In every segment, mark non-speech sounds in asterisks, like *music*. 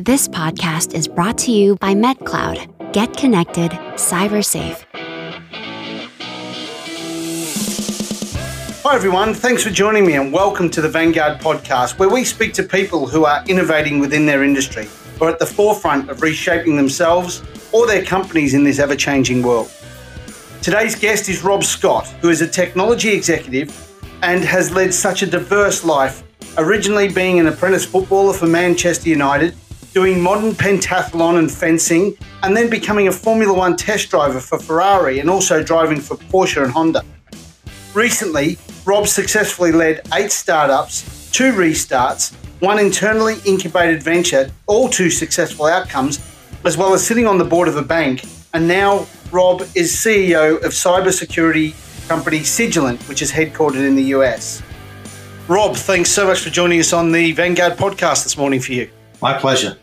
This podcast is brought to you by MetCloud. Get connected, cyber safe. Hi, everyone. Thanks for joining me and welcome to the Vanguard podcast, where we speak to people who are innovating within their industry or at the forefront of reshaping themselves or their companies in this ever changing world. Today's guest is Rob Scott, who is a technology executive and has led such a diverse life, originally being an apprentice footballer for Manchester United, doing modern pentathlon and fencing, and then becoming a Formula One test driver for Ferrari and also driving for Porsche and Honda. Recently, Rob successfully led eight startups, two restarts, one internally incubated venture, all two successful outcomes, as well as sitting on the board of a bank. And now Rob is CEO of cybersecurity company Cygilant, which is headquartered in the US. Rob, thanks so much for joining us on the Vanguard podcast this morning for you. My pleasure.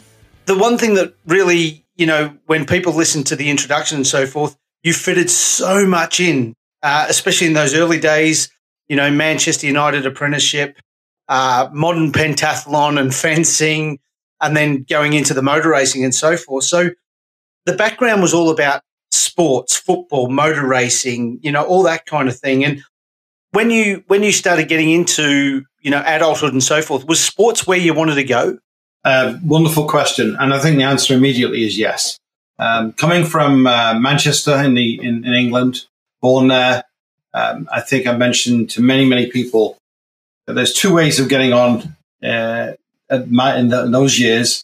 The one thing that really, you know, when people listen to the introduction and so forth, you fitted so much in, uh, especially in those early days, you know, Manchester United apprenticeship, uh, modern pentathlon and fencing, and then going into the motor racing and so forth. So the background was all about sports, football, motor racing, you know, all that kind of thing. And when you when you started getting into you know adulthood and so forth, was sports where you wanted to go? Uh, wonderful question, and I think the answer immediately is yes. Um, coming from uh, Manchester in the in, in England, born there, um, I think I mentioned to many many people that there's two ways of getting on uh, my, in, the, in, those years.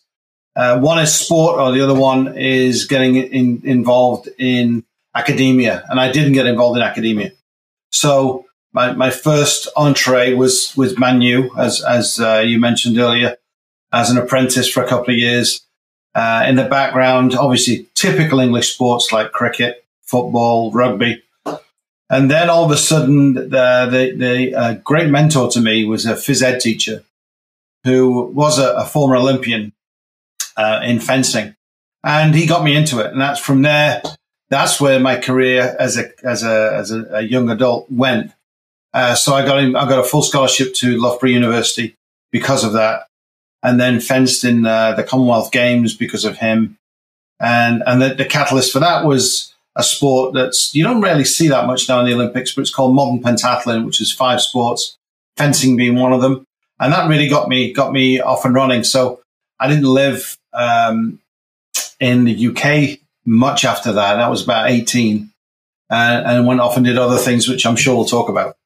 Uh, one is sport, or the other one is getting in, involved in academia. And I didn't get involved in academia. So my, my first entree was with Manu, as, as uh, you mentioned earlier, as an apprentice for a couple of years. Uh, in the background, obviously typical English sports like cricket, football, rugby. And then all of a sudden, the, the, the uh, great mentor to me was a phys ed teacher who was a, a former Olympian uh, in fencing. And he got me into it. And that's from there, that's where my career as a, as a, as a, a young adult went. Uh, so I got in, I got a full scholarship to Loughborough University because of that. And then fenced in uh, the Commonwealth Games because of him. And, and the, the catalyst for that was a sport that's, you don't really see that much now in the Olympics, but it's called modern pentathlon, which is five sports, fencing being one of them. And that really got me, got me off and running. So I didn't live um, in the UK much after that. That was about 18 uh, and went off and did other things, which I'm sure we'll talk about.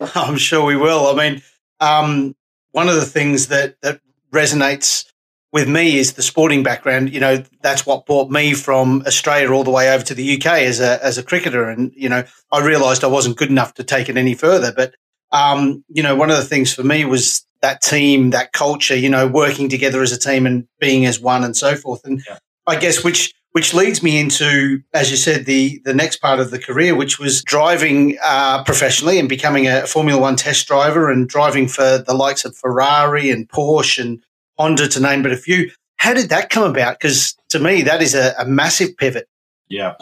*laughs* I'm sure we will. I mean, um, one of the things that, that resonates with me is the sporting background. You know, that's what brought me from Australia all the way over to the UK as a, as a cricketer. And, you know, I realized I wasn't good enough to take it any further. But, um, you know, one of the things for me was that team, that culture, you know, working together as a team and being as one and so forth. And yeah. I guess which which leads me into, as you said, the the next part of the career, which was driving uh, professionally and becoming a Formula One test driver and driving for the likes of Ferrari and Porsche and Honda, to name but a few. How did that come about? Because to me, that is a, a, massive pivot. Yeah.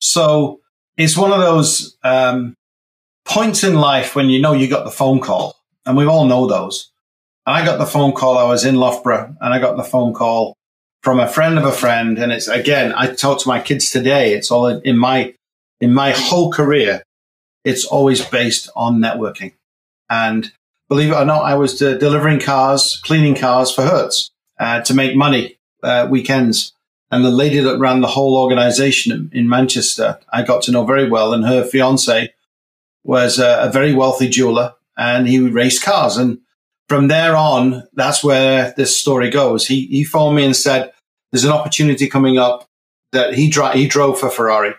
So it's one of those um, points in life when you know you got the phone call, and we all know those. I got the phone call. I was in Loughborough and I got the phone call from a friend of a friend. And it's again, I talk to my kids today. It's all in my, in my whole career. It's always based on networking. And believe it or not, I was delivering cars, cleaning cars for Hertz uh, to make money uh, weekends. And the lady that ran the whole organization in Manchester, I got to know very well. And her fiance was a, a very wealthy jeweler and he raced cars. And from there on, that's where this story goes. He, he phoned me and said, there's an opportunity coming up that he, he drove for Ferrari.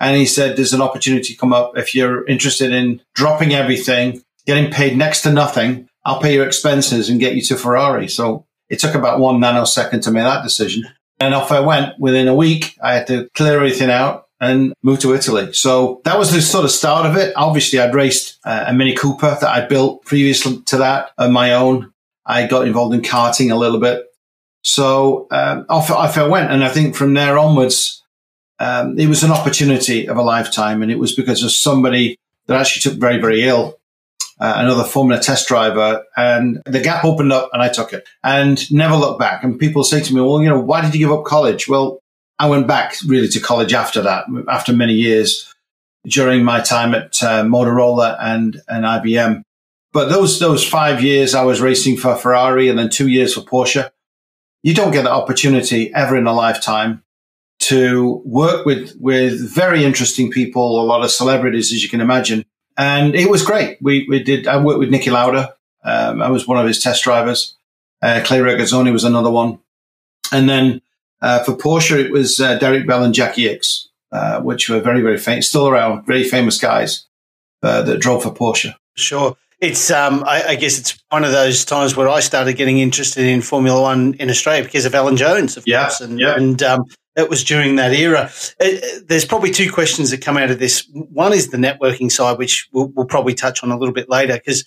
And he said, there's an opportunity come up. If you're interested in dropping everything, getting paid next to nothing, I'll pay your expenses and get you to Ferrari. So it took about one nanosecond to make that decision. And off I went. Within a week, I had to clear everything out and moved to Italy. So that was the sort of start of it. Obviously, I'd raced uh, a Mini Cooper that I'd built previous to that on my own. I got involved in karting a little bit. So um, off, off I went. And I think from there onwards, um, it was an opportunity of a lifetime. And it was because of somebody that actually took very, very ill uh, another Formula test driver, and the gap opened up, and I took it, and never looked back. And people say to me, "Well, you know, why did you give up college?" Well, I went back really to college after that, after many years during my time at uh, Motorola and and IBM. But those those five years I was racing for Ferrari, and then two years for Porsche. You don't get the opportunity ever in a lifetime to work with with very interesting people, a lot of celebrities, as you can imagine, and it was great. We we did. I worked with Niki Lauda. Um, I was one of his test drivers. Uh, Clay Regazzoni was another one, and then uh, for Porsche it was uh, Derek Bell and Jackie Ickx, uh, which were very very famous, still around, very famous guys uh, that drove for Porsche. Sure. It's, um, I, I, guess it's one of those times where I started getting interested in Formula One in Australia because of Alan Jones, of yeah, course. And, yeah. and um, it was during that era. It, uh, there's probably two questions that come out of this. One is the networking side, which we'll, we'll probably touch on a little bit later, because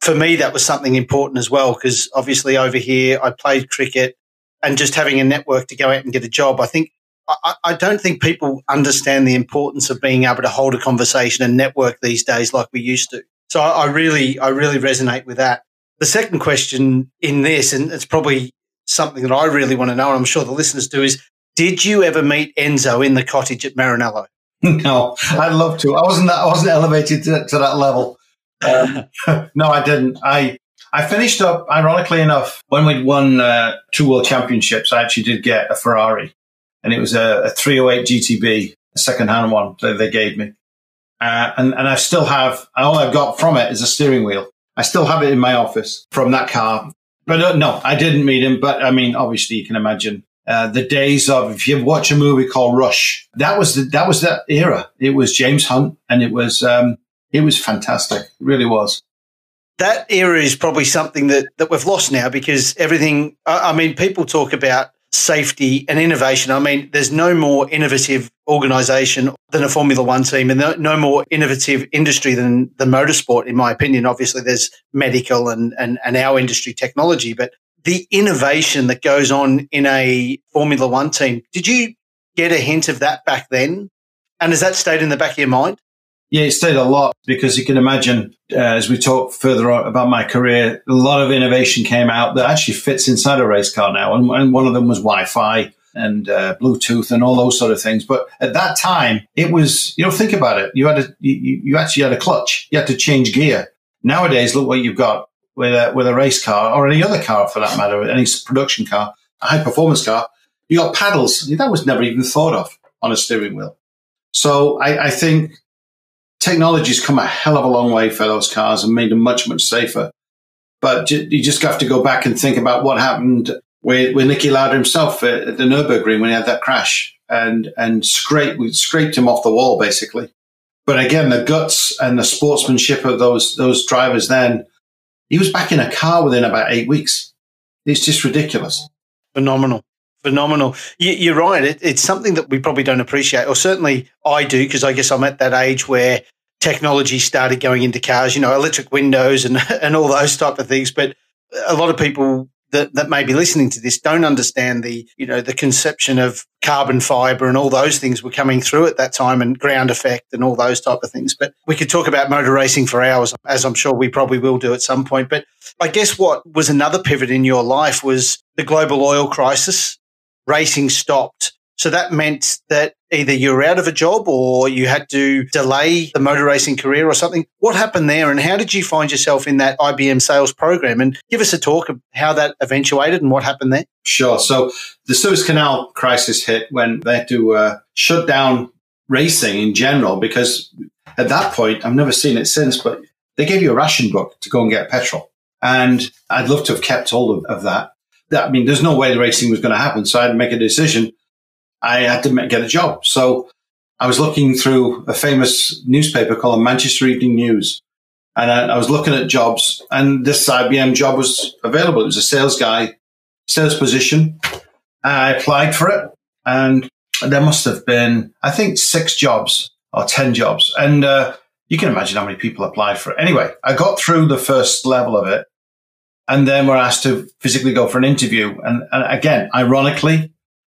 for me, that was something important as well. Because obviously, over here, I played cricket and just having a network to go out and get a job. I think I, I don't think people understand the importance of being able to hold a conversation and network these days like we used to. So I, I really, I really resonate with that. The second question in this, and it's probably something that I really want to know, and I'm sure the listeners do, is did you ever meet Enzo in the cottage at Maranello? *laughs* No, I'd love to. I wasn't that, I wasn't elevated to, to that level. Um, *laughs* no, I didn't. I I finished up, ironically enough, when we'd won uh, two world championships. I actually did get a Ferrari, and it was a, a 308 GTB, a second-hand one that they gave me. Uh, and and I still have all I've got from it is a steering wheel. I still have it in my office from that car. But uh, no, I didn't meet him. But I mean, obviously, you can imagine uh, the days of if you watch a movie called Rush, that was the, that was that era. It was James Hunt, and it was um, it was fantastic. It really was. That era is probably something that that we've lost now because everything. I, I mean, people talk about safety and innovation. I mean, there's no more innovative organization than a Formula One team and no, more innovative industry than the motorsport, in my opinion. Obviously, there's medical and, and, and our industry technology, but the innovation that goes on in a Formula One team. Did you get a hint of that back then? And has that stayed in the back of your mind? Yeah, it stayed a lot because you can imagine uh, as we talk further about my career, a lot of innovation came out that actually fits inside a race car now. And, and one of them was Wi Fi and uh, Bluetooth and all those sort of things. But at that time, it was, you know, think about it. You had a, you, you actually had a clutch. You had to change gear. Nowadays, look what you've got with a, with a race car or any other car for that matter, any production car, a high performance car, you got paddles. That was never even thought of on a steering wheel. So I, I think technology's come a hell of a long way for those cars and made them much, much safer. But you just have to go back and think about what happened with, with Niki Lauda himself at the Nürburgring when he had that crash and, and scraped, we scraped him off the wall basically. But again, the guts and the sportsmanship of those, those drivers then he was back in a car within about eight weeks. It's just ridiculous. Phenomenal. Phenomenal. You, are right. It, it's something that we probably don't appreciate, or certainly I do, because I guess I'm at that age where technology started going into cars, you know, electric windows and, *laughs* and all those type of things. But a lot of people that, that may be listening to this don't understand the, you know, the conception of carbon fiber and all those things were coming through at that time and ground effect and all those type of things. But we could talk about motor racing for hours, as I'm sure we probably will do at some point. But I guess what was another pivot in your life was the global oil crisis. Racing stopped so that meant that either you were out of a job or you had to delay the motor racing career or something. What happened there and how did you find yourself in that IBM sales program? And give us a talk of how that eventuated and what happened there. Sure. So the Suez Canal crisis hit when they had to uh, shut down racing in general because at that point, I've never seen it since, but they gave you a ration book to go and get petrol. And I'd love to have kept hold of, of that. that. I mean, there's no way the racing was going to happen. So I had to make a decision I had to get a job. So I was looking through a famous newspaper called the Manchester Evening News. And I, I, was looking at jobs and this IBM job was available. It was a sales guy, sales position. I applied for it and there must have been, I think six jobs or 10 jobs. And, uh, you can imagine how many people applied for it. Anyway, I got through the first level of it and then we're asked to physically go for an interview. And, and again, ironically,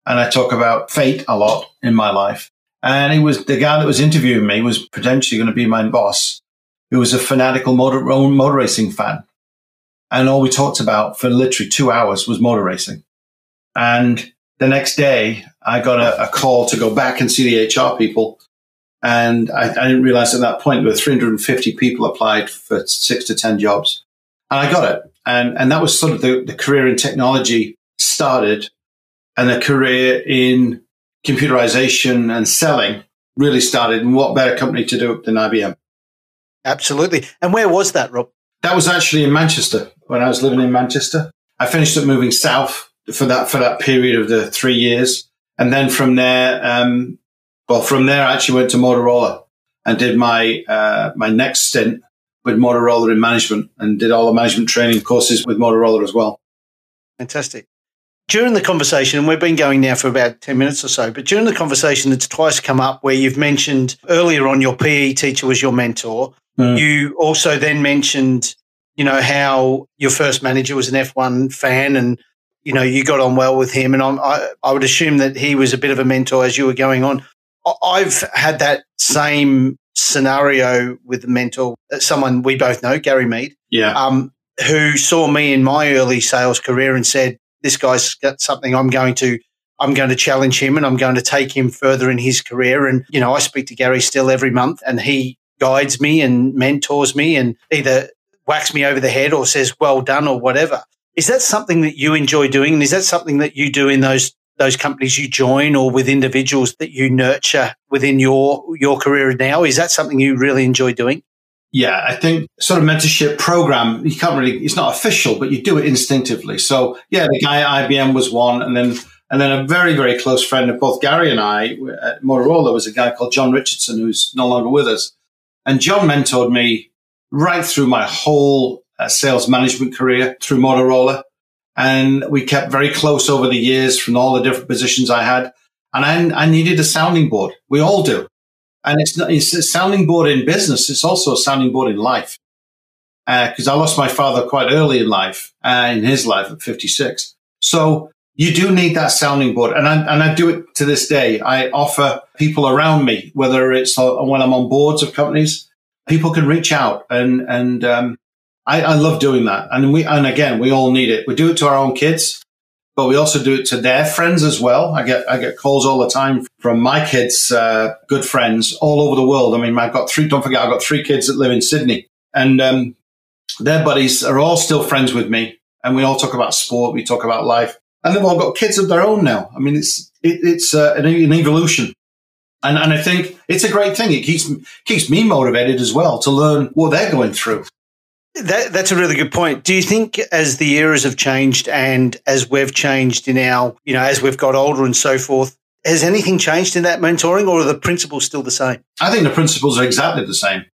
and I talk about fate a lot in my life. And he was the guy that was interviewing me was potentially going to be my boss. who was a fanatical motor, motor racing fan. And all we talked about for literally two hours was motor racing. And the next day, I got a, a call to go back and see the HR people. And I, I, didn't realize at that point there were 350 people applied for six to 10 jobs. And I got it. And, and that was sort of the, the career in technology started and the career in computerization and selling really started. And what better company to do it than IBM? Absolutely. And where was that, Rob? That was actually in Manchester when I was living in Manchester. I finished up moving south for that for that period of the three years, and then from there, um, well, from there I actually went to Motorola and did my uh, my next stint with Motorola in management and did all the management training courses with Motorola as well. Fantastic. During the conversation, and we've been going now for about 10 minutes or so, but during the conversation, it's twice come up where you've mentioned earlier on your PE teacher was your mentor. Mm. You also then mentioned, you know, how your first manager was an F1 fan and, you know, you got on well with him. And I'm, I, I would assume that he was a bit of a mentor as you were going on. I've had that same scenario with the mentor, uh, someone we both know, Gary Mead. Yeah. Um, who saw me in my early sales career and said, this guy's got something I'm going to I'm going to challenge him and I'm going to take him further in his career. And, you know, I speak to Gary still every month and he guides me and mentors me and either whacks me over the head or says, well done or whatever. Is that something that you enjoy doing? And is that something that you do in those those companies you join or with individuals that you nurture within your your career now? Is that something you really enjoy doing? Yeah, I think sort of mentorship program, you can't really, it's not official, but you do it instinctively. So yeah, the guy at IBM was one. And then, and then a very, very close friend of both Gary and I at Motorola was a guy called John Richardson, who's no longer with us. And John mentored me right through my whole uh, sales management career through Motorola. And we kept very close over the years from all the different positions I had. And I, I needed a sounding board. We all do. And it's, not, it's a sounding board in business. It's also a sounding board in life. Because uh, I lost my father quite early in life, uh, in his life at 56. So you do need that sounding board. And I, and I do it to this day. I offer people around me, whether it's when I'm on boards of companies, people can reach out and, and, um, I, I love doing that. And we, and again, we all need it. We do it to our own kids but we also do it to their friends as well. I get I get calls all the time from my kids, uh, good friends all over the world. I mean, I've got three. Don't forget, I've got three kids that live in Sydney, and um, their buddies are all still friends with me, and we all talk about sport. We talk about life, and they've all got kids of their own now. I mean, it's it, it's uh, an, an evolution. And, and I think it's a great thing. It keeps keeps me motivated as well to learn what they're going through. That, that's a really good point. Do you think as the eras have changed and as we've changed in our, you know, as we've got older and so forth, has anything changed in that mentoring or are the principles still the same? I think the principles are exactly the same.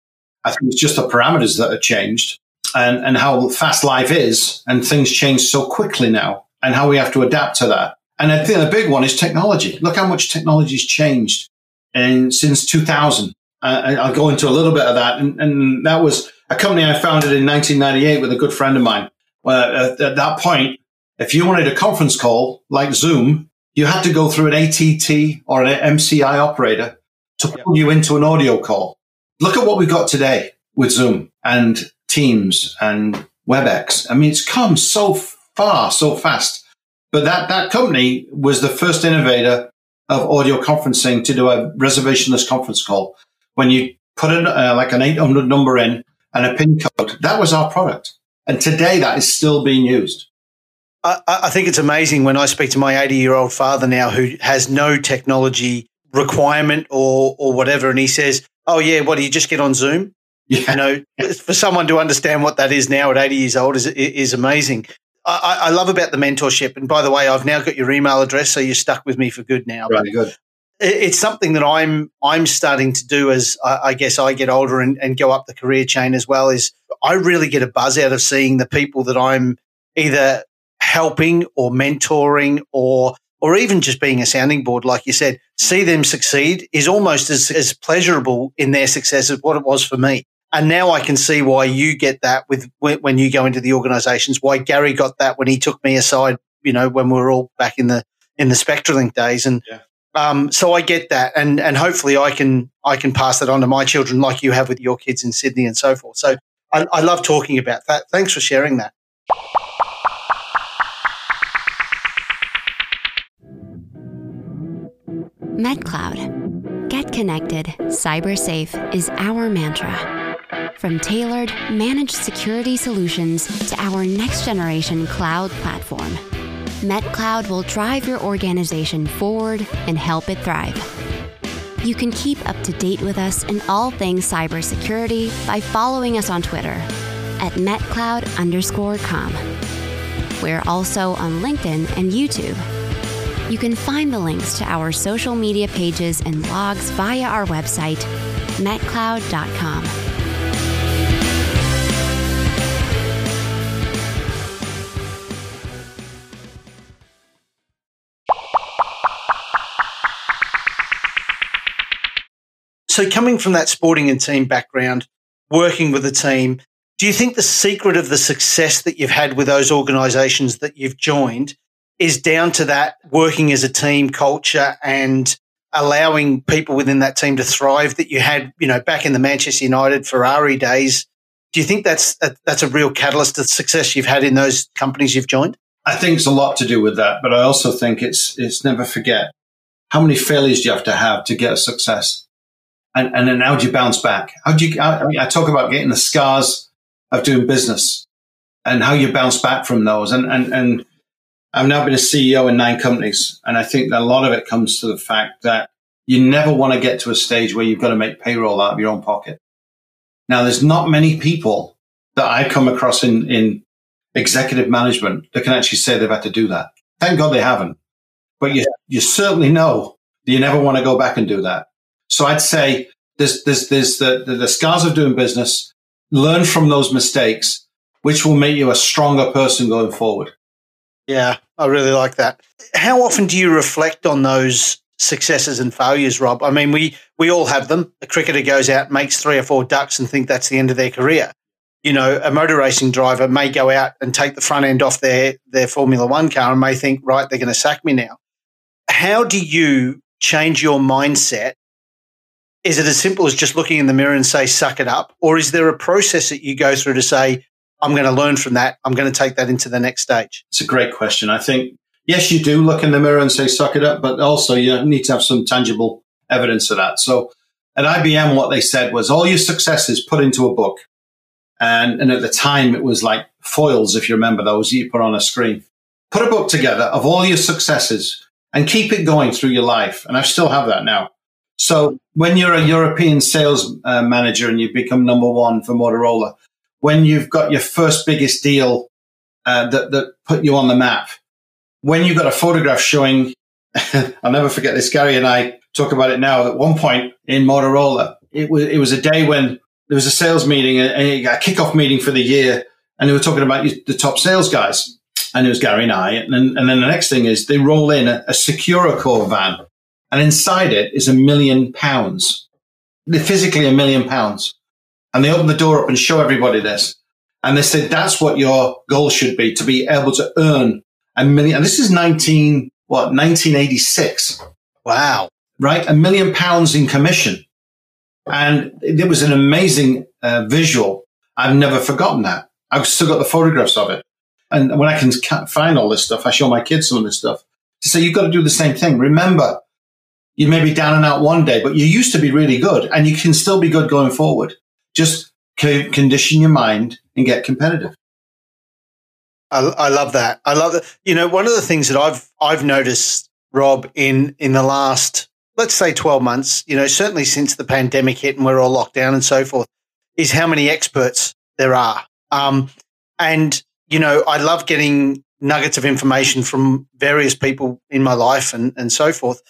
I think it's just the parameters that have changed and, and how fast life is and things change so quickly now and how we have to adapt to that. And I think the big one is technology. Look how much technology has changed and since 2000. Uh, I'll go into a little bit of that. And, and that was a company I founded in 1998 with a good friend of mine. Where at, at that point, if you wanted a conference call like Zoom, you had to go through an ATT or an MCI operator to pull you into an audio call. Look at what we've got today with Zoom and Teams and WebEx. I mean, it's come so far, so fast. But that, that company was the first innovator of audio conferencing to do a reservationless conference call. When you put in uh, like an 800 number in and a pin code. That was our product. And today that is still being used. I, I think it's amazing when I speak to my 80 year old father now who has no technology requirement or, or whatever. And he says, Oh, yeah, what do you just get on Zoom? Yeah. You know, for someone to understand what that is now at 80 years old is, is amazing. I, I, love about the mentorship. And by the way, I've now got your email address, so you're stuck with me for good now. Really good it's something that I'm I'm starting to do as I, guess I get older and, and, go up the career chain as well. Is I really get a buzz out of seeing the people that I'm either helping or mentoring or or even just being a sounding board, like you said, see them succeed is almost as, as pleasurable in their success as what it was for me. And now I can see why you get that with when you go into the organizations, why Gary got that when he took me aside, you know, when we were all back in the in the Spectralink days. And yeah Um, so I get that, and and hopefully I can I can pass that on to my children, like you have with your kids in Sydney and so forth. So I, I love talking about that. Thanks for sharing that. MetCloud. Get connected, cyber safe is our mantra. From tailored, managed security solutions to our next generation cloud platform, MetCloud will drive your organization forward and help it thrive. You can keep up to date with us in all things cybersecurity by following us on Twitter at MetCloud underscore com. We're also on LinkedIn and YouTube you can find the links to our social media pages and blogs via our website, metcloud.com. So, coming from that sporting and team background, working with a team, do you think the secret of the success that you've had with those organizations that you've joined is down to that working as a team culture and allowing people within that team to thrive that you had, you know, back in the Manchester United Ferrari days. Do you think that's a, that's a real catalyst to the success you've had in those companies you've joined? I think it's a lot to do with that, but I also think it's it's never forget how many failures do you have to have to get a success, and and then how do you bounce back? How do you? I mean, I talk about getting the scars of doing business and how you bounce back from those, and and and I've now been a CEO in nine companies. And I think that a lot of it comes to the fact that you never want to get to a stage where you've got to make payroll out of your own pocket. Now, there's not many people that I come across in, in executive management that can actually say they've had to do that. Thank God they haven't. But you, you certainly know that you never want to go back and do that. So I'd say there's, there's, there's the, the, the scars of doing business. Learn from those mistakes, which will make you a stronger person going forward. Yeah, I really like that. How often do you reflect on those successes and failures, Rob? I mean, we we all have them. A cricketer goes out, makes three or four ducks, and think that's the end of their career. You know, a motor racing driver may go out and take the front end off their their Formula One car and may think, right, they're going to sack me now. How do you change your mindset? Is it as simple as just looking in the mirror and say, suck it up? Or is there a process that you go through to say, I'm going to learn from that. I'm going to take that into the next stage? It's a great question. I think, yes, you do look in the mirror and say, suck it up, but also you need to have some tangible evidence of that. So at IBM, what they said was all your successes put into a book. And, and at the time, it was like foils, if you remember those you put on a screen. Put a book together of all your successes and keep it going through your life. And I still have that now. So when you're a European sales uh, manager and you become number one for Motorola, when you've got your first biggest deal uh, that, that put you on the map, when you've got a photograph showing, *laughs* I'll never forget this, Gary and I talk about it now. At one point in Motorola, it was, it was a day when there was a sales meeting, a, a kickoff meeting for the year, and they were talking about the top sales guys. And it was Gary and I. And then, and then the next thing is they roll in a, a Securicor van, and inside it is a million pounds. Physically a million pounds. And they open the door up and show everybody this. And they said, that's what your goal should be to be able to earn a million. And this is 19, what, 1986. Wow. Right? A million pounds in commission. And it was an amazing uh, visual. I've never forgotten that. I've still got the photographs of it. And when I can find all this stuff, I show my kids some of this stuff to say, you've got to do the same thing. Remember, you may be down and out one day, but you used to be really good and you can still be good going forward. Just condition your mind and get competitive. I, I love that. I love that. You know, one of the things that I've I've noticed, Rob, in in the last let's say twelve months, you know, certainly since the pandemic hit and we're all locked down and so forth, is how many experts there are. Um, and you know, I love getting nuggets of information from various people in my life and and so forth.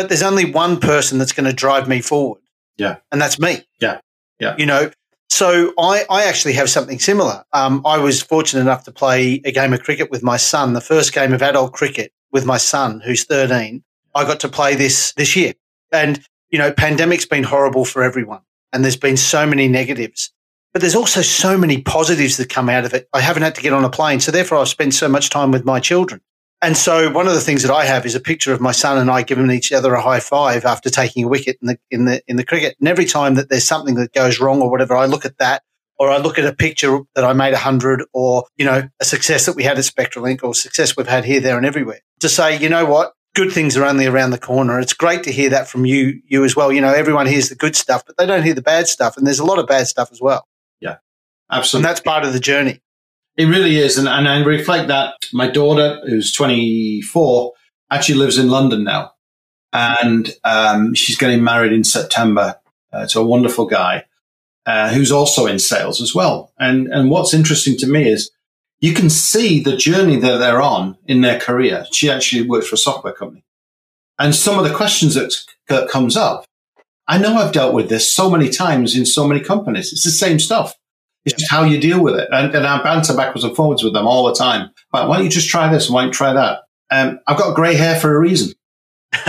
But there's only one person that's going to drive me forward. Yeah, and that's me. Yeah. Yeah. You know, so I, I actually have something similar. Um, I was fortunate enough to play a game of cricket with my son, the first game of adult cricket with my son, who's 13. I got to play this this year. And, you know, pandemic's been horrible for everyone. And there's been so many negatives. But there's also so many positives that come out of it. I haven't had to get on a plane. So therefore I've spent so much time with my children. And so one of the things that I have is a picture of my son and I giving each other a high five after taking a wicket in the in the in the cricket. And every time that there's something that goes wrong or whatever, I look at that or I look at a picture that I made a hundred or, you know, a success that we had at Spectralink or success we've had here, there and everywhere to say, you know what? Good things are only around the corner. It's great to hear that from you, you as well. You know, everyone hears the good stuff, but they don't hear the bad stuff. And there's a lot of bad stuff as well. Yeah, absolutely. And that's part of the journey. It really is. And, and I reflect that my daughter, who's 24, actually lives in London now. And um, she's getting married in September uh, to a wonderful guy uh, who's also in sales as well. And, and what's interesting to me is you can see the journey that they're on in their career. She actually works for a software company. And some of the questions that, that comes up, I know I've dealt with this so many times in so many companies. It's the same stuff. It's just how you deal with it. And, and I banter backwards and forwards with them all the time. But why don't you just try this? Why don't you try that? Um, I've got grey hair for a reason. *laughs*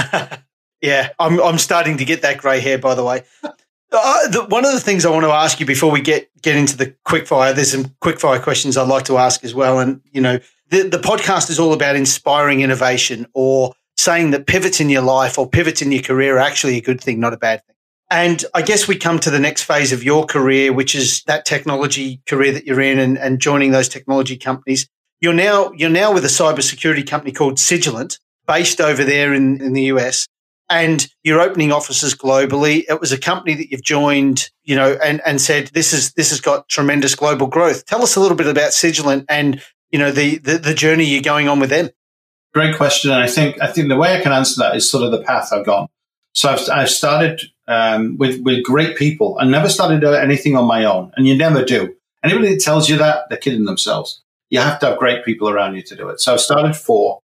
yeah, I'm, I'm starting to get that grey hair, by the way. Uh, the, one of the things I want to ask you before we get get into the quickfire, there's some quickfire questions I'd like to ask as well. And you know, the the podcast is all about inspiring innovation or saying that pivots in your life or pivots in your career are actually a good thing, not a bad thing. And I guess we come to the next phase of your career, which is that technology career that you're in and, and joining those technology companies. You're now you're now with a cybersecurity company called Cygilant, based over there in, in the US. And you're opening offices globally. It was a company that you've joined, you know, and, and said this is this has got tremendous global growth. Tell us a little bit about Cygilant and you know the, the, the journey you're going on with them. Great question. And I think I think the way I can answer that is sort of the path I've gone. So I've, I've started um, with with great people. I never started anything on my own, and you never do. Anybody that tells you that, they're kidding themselves. You have to have great people around you to do it. So I've started four,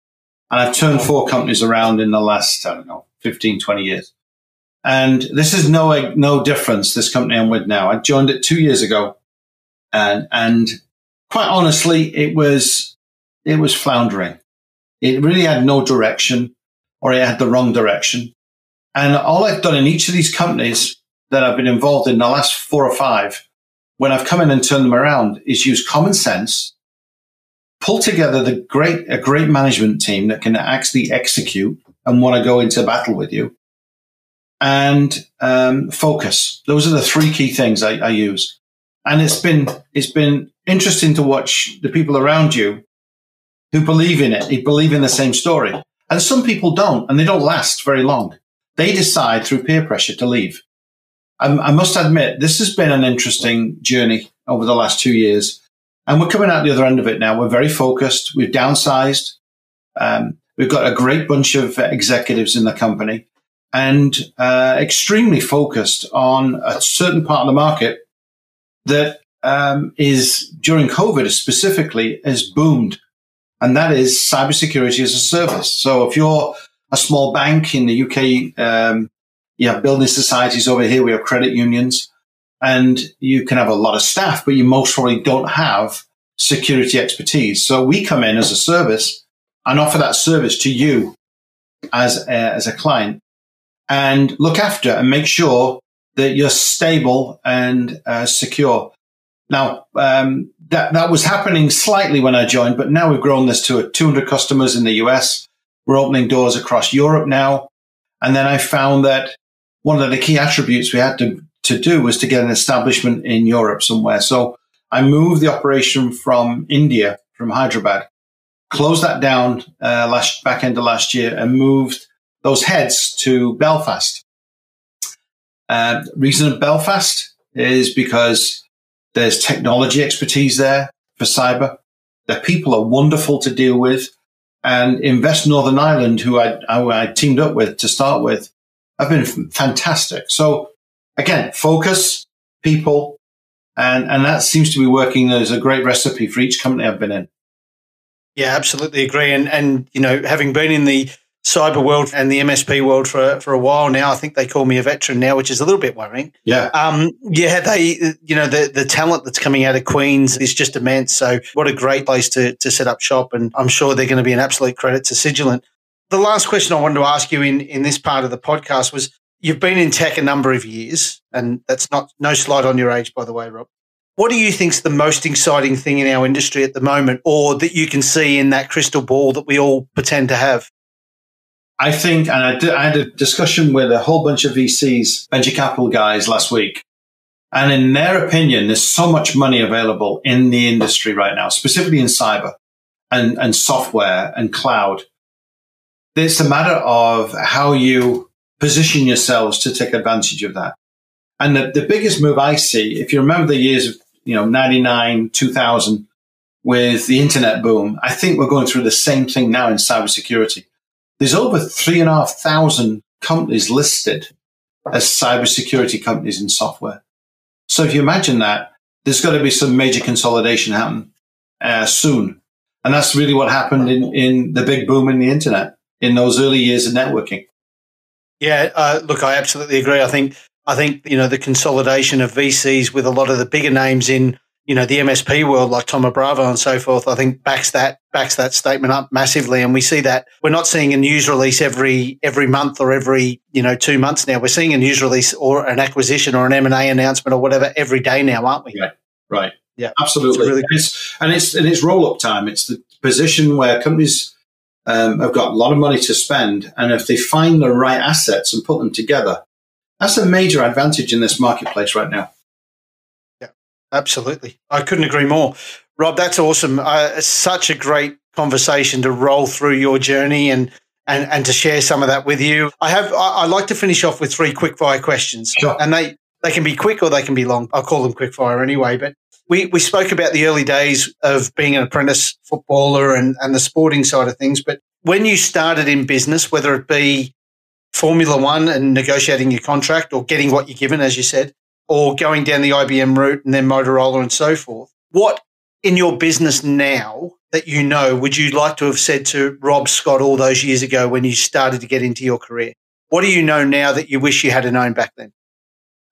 and I've turned four companies around in the last I don't know 15, 20 years. And this is no no difference. This company I'm with now, I joined it two years ago, and and quite honestly, it was it was floundering. It really had no direction, or it had the wrong direction. And all I've done in each of these companies that I've been involved in the last four or five, when I've come in and turned them around, is use common sense, pull together the great, a great management team that can actually execute and want to go into battle with you and um, focus. Those are the three key things I, I use. And it's been, it's been interesting to watch the people around you who believe in it, who believe in the same story. And some people don't, and they don't last very long they decide through peer pressure to leave. I, I must admit, this has been an interesting journey over the last two years. And we're coming out the other end of it now. We're very focused. We've downsized. Um, we've got a great bunch of executives in the company and uh, extremely focused on a certain part of the market that um, is during COVID specifically has boomed, and that is cybersecurity as a service. So if you're a small bank in the UK. Um, you have building societies over here. We have credit unions and you can have a lot of staff, but you most probably don't have security expertise. So we come in as a service and offer that service to you as a, as a client and look after and make sure that you're stable and uh, secure. Now, um, that, that was happening slightly when I joined, but now we've grown this to 200 customers in the US. We're opening doors across Europe now. And then I found that one of the key attributes we had to, to do was to get an establishment in Europe somewhere. So I moved the operation from India, from Hyderabad, closed that down uh, last back end of last year, and moved those heads to Belfast. Uh, reason of Belfast is because there's technology expertise there for cyber. The people are wonderful to deal with and Invest Northern Ireland, who I, who I teamed up with to start with, have been fantastic. So again, focus, people, and, and that seems to be working as a great recipe for each company I've been in. Yeah, absolutely agree. And, and, you know, having been in the cyber world and the MSP world for for a while now. I think they call me a veteran now, which is a little bit worrying. Yeah. Um, yeah, they, you know, the, the talent that's coming out of Queens is just immense. So what a great place to, to set up shop. And I'm sure they're going to be an absolute credit to Cygilant. The last question I wanted to ask you in, in this part of the podcast was you've been in tech a number of years, and that's not no slide on your age, by the way, Rob. What do you think is the most exciting thing in our industry at the moment, or that you can see in that crystal ball that we all pretend to have? I think, and I, did, I had a discussion with a whole bunch of VCs, venture capital guys last week. And in their opinion, there's so much money available in the industry right now, specifically in cyber and, and software and cloud. It's a matter of how you position yourselves to take advantage of that. And the, the biggest move I see, if you remember the years of, you know, 99, 2000 with the internet boom, I think we're going through the same thing now in cybersecurity. There's over three and a half thousand companies listed as cybersecurity companies in software. So if you imagine that, there's got to be some major consolidation happen uh, soon. And that's really what happened in, in the big boom in the internet in those early years of networking. Yeah, uh, look, I absolutely agree. I think I think you know the consolidation of VCs with a lot of the bigger names in you know the MSP world, like Thoma Bravo and so forth. I think backs that backs that statement up massively, and we see that we're not seeing a news release every every month or every you know two months now. We're seeing a news release or an acquisition or an M and A announcement or whatever every day now, aren't we? Right, right, yeah, absolutely. It's really and it's and it's and it's roll up time. It's the position where companies um, have got a lot of money to spend, and if they find the right assets and put them together, that's a major advantage in this marketplace right now. Absolutely. I couldn't agree more. Rob, that's awesome. Uh, such a great conversation to roll through your journey and and and to share some of that with you. I have I, I like to finish off with three quick fire questions, sure. and they they can be quick or they can be long. I'll call them quick fire anyway. But we we spoke about the early days of being an apprentice footballer and and the sporting side of things. But when you started in business, whether it be Formula One and negotiating your contract or getting what you're given, as you said, or going down the IBM route and then Motorola and so forth. What in your business now that you know would you like to have said to Rob Scott all those years ago when you started to get into your career? What do you know now that you wish you had known back then?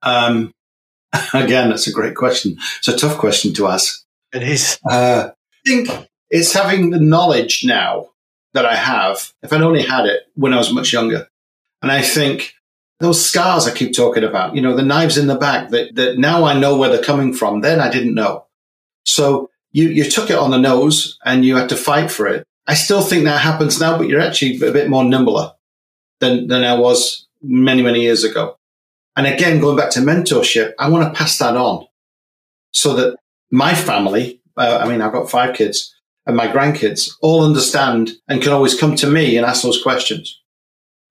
Um, *laughs* again, that's a great question. It's a tough question to ask. It is. Uh, I think it's having the knowledge now that I have. If I'd only had it when I was much younger, and I think those scars I keep talking about, you know, the knives in the back that, that now I know where they're coming from. Then I didn't know. So you, you took it on the nose and you had to fight for it. I still think that happens now, but you're actually a bit more nimbler than, than I was many, many years ago. And again, going back to mentorship, I want to pass that on so that my family, uh, I mean, I've got five kids and my grandkids all understand and can always come to me and ask those questions.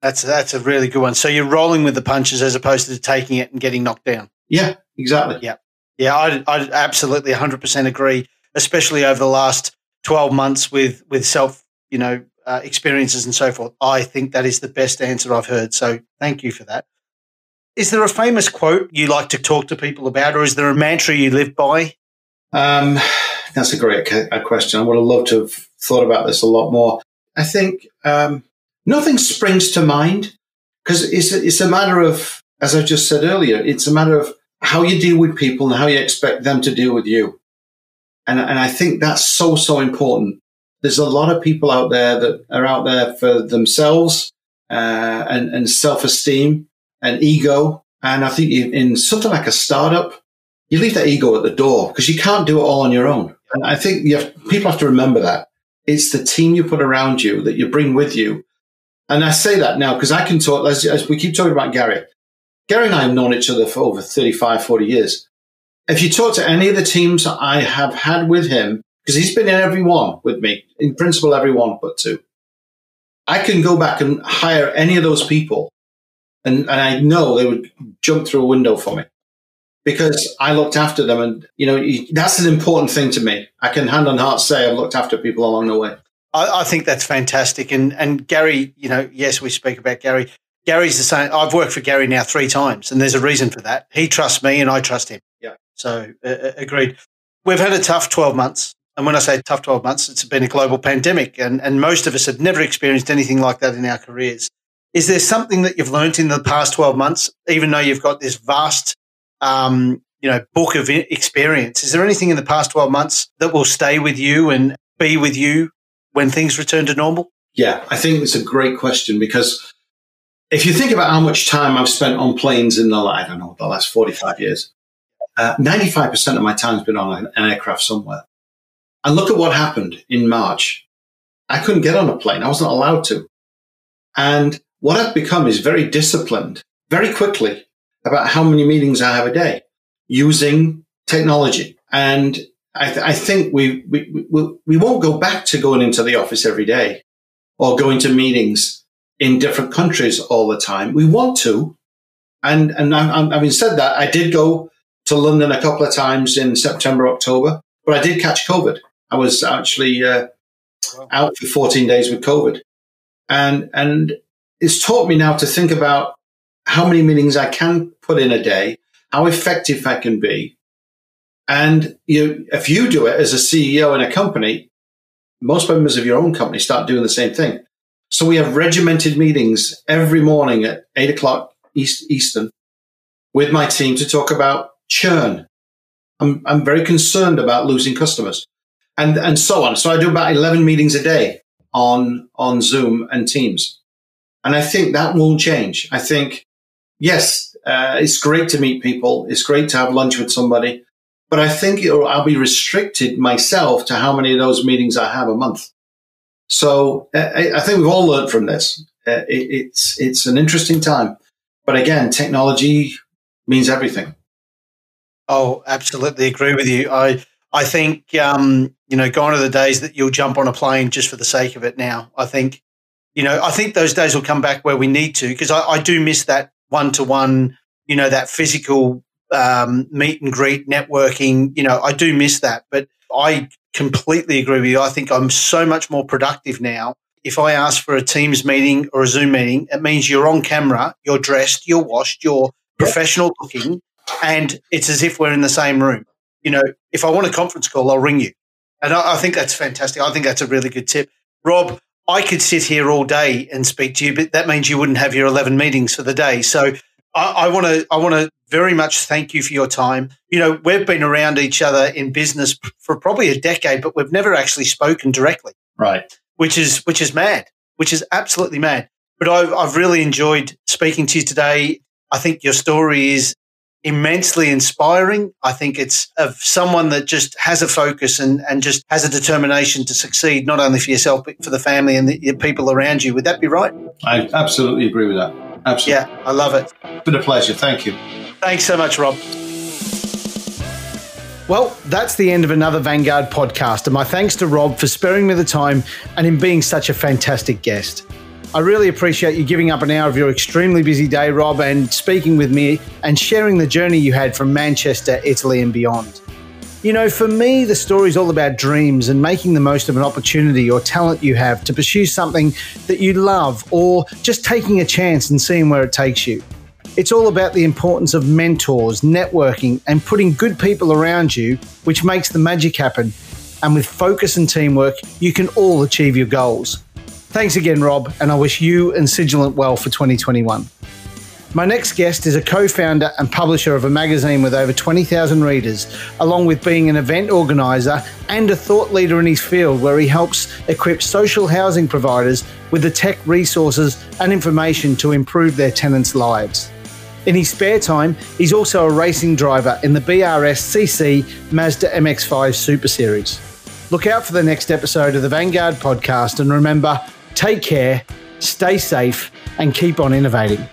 That's that's a really good one. So you're rolling with the punches as opposed to taking it and getting knocked down. Yeah, exactly. Yeah, yeah, I I absolutely 100 percent agree. Especially over the last 12 months with with self you know uh, experiences and so forth. I think that is the best answer I've heard. So thank you for that. Is there a famous quote you like to talk to people about, or is there a mantra you live by? Um, that's a great question. I would have loved to have thought about this a lot more. I think um, nothing springs to mind because it's it's a matter of, as I just said earlier, it's a matter of how you deal with people and how you expect them to deal with you. And, and I think that's so, so important. There's a lot of people out there that are out there for themselves uh, and, and self-esteem and ego. And I think in something like a startup, you leave that ego at the door because you can't do it all on your own. And I think have, people have to remember that. It's the team you put around you that you bring with you and I say that now because I can talk, as, as, we keep talking about Gary. Gary and I have known each other for over 35, 40 years. If you talk to any of the teams I have had with him, because he's been in every one with me, in principle, every one but two, I can go back and hire any of those people. And, and I know they would jump through a window for me because I looked after them. And, you know, that's an important thing to me. I can hand on heart say I've looked after people along the way. I, I, think that's fantastic. And and Gary, you know, yes, we speak about Gary. Gary's the same. I've worked for Gary now three times, and there's a reason for that. He trusts me, and I trust him. Yeah. So uh, uh agreed. We've had a tough twelve months, and when I say tough twelve months, it's been a global pandemic, and and most of us have never experienced anything like that in our careers. Is there something that you've learned in the past twelve months, even though you've got this vast um, you know, book of experience. Is there anything in the past 12 months that will stay with you and be with you when things return to normal? Yeah, I think it's a great question because if you think about how much time I've spent on planes in the, I don't know, the last 45 years, uh, 95% of my time has been on an aircraft somewhere. And look at what happened in March. I couldn't get on a plane. I wasn't allowed to. And what I've become is very disciplined very quickly about how many meetings I have a day using technology. And I, th- I think we, we, we, we won't go back to going into the office every day or going to meetings in different countries all the time. We want to. And, and having said that, I did go to London a couple of times in September, October, but I did catch COVID. I was actually uh, out for 14 days with COVID. And, and it's taught me now to think about how many meetings I can put in a day, how effective I can be. And you, if you do it as a CEO in a company, most members of your own company start doing the same thing. So we have regimented meetings every morning at eight o'clock East, Eastern with my team to talk about churn. I'm, I'm very concerned about losing customers and, and so on. So I do about 11 meetings a day on, on Zoom and Teams. And I think that won't change. I think, yes, uh, it's great to meet people. It's great to have lunch with somebody, but I think I'll be restricted myself to how many of those meetings I have a month. So I, I think we've all learned from this. Uh, it, it's, it's an interesting time, but again, technology means everything. Oh, absolutely agree with you. I, I think, um, you know, gone are the days that you'll jump on a plane just for the sake of it now. I think, you know, I think those days will come back where we need to because I, I do miss that one to one, you know, that physical um, meet and greet networking. You know, I do miss that, but I completely agree with you. I think I'm so much more productive now. If I ask for a Teams meeting or a Zoom meeting, it means you're on camera, you're dressed, you're washed, you're professional looking, and it's as if we're in the same room. You know, if I want a conference call, I'll ring you. And I, I think that's fantastic. I think that's a really good tip. Rob, I could sit here all day and speak to you, but that means you wouldn't have your 11 meetings for the day. So I want to, I want to very much thank you for your time. You know, we've been around each other in business for probably a decade, but we've never actually spoken directly. Right. Which is, which is mad, which is absolutely mad. But I've, I've really enjoyed speaking to you today. I think your story is immensely inspiring. I think it's of someone that just has a focus and, and just has a determination to succeed, not only for yourself, but for the family and the, people around you. Would that be right? I absolutely agree with that. Absolutely. Yeah, I love it. It's been a pleasure. Thank you. Thanks so much, Rob. Well, that's the end of another Vanguard podcast, and my thanks to Rob for sparing me the time and in being such a fantastic guest. I really appreciate you giving up an hour of your extremely busy day, Rob, and speaking with me and sharing the journey you had from Manchester, Italy, and beyond. You know, for me, the story is all about dreams and making the most of an opportunity or talent you have to pursue something that you love or just taking a chance and seeing where it takes you. It's all about the importance of mentors, networking, and putting good people around you, which makes the magic happen. And with focus and teamwork, you can all achieve your goals. Thanks again, Rob, and I wish you and Cygilant well for 2021. My next guest is a co founder and publisher of a magazine with over 20,000 readers, along with being an event organizer and a thought leader in his field where he helps equip social housing providers with the tech resources and information to improve their tenants' lives. In his spare time, he's also a racing driver in the BRS CC Mazda MX5 Super Series. Look out for the next episode of the Vanguard podcast and remember, Take care, stay safe, and keep on innovating.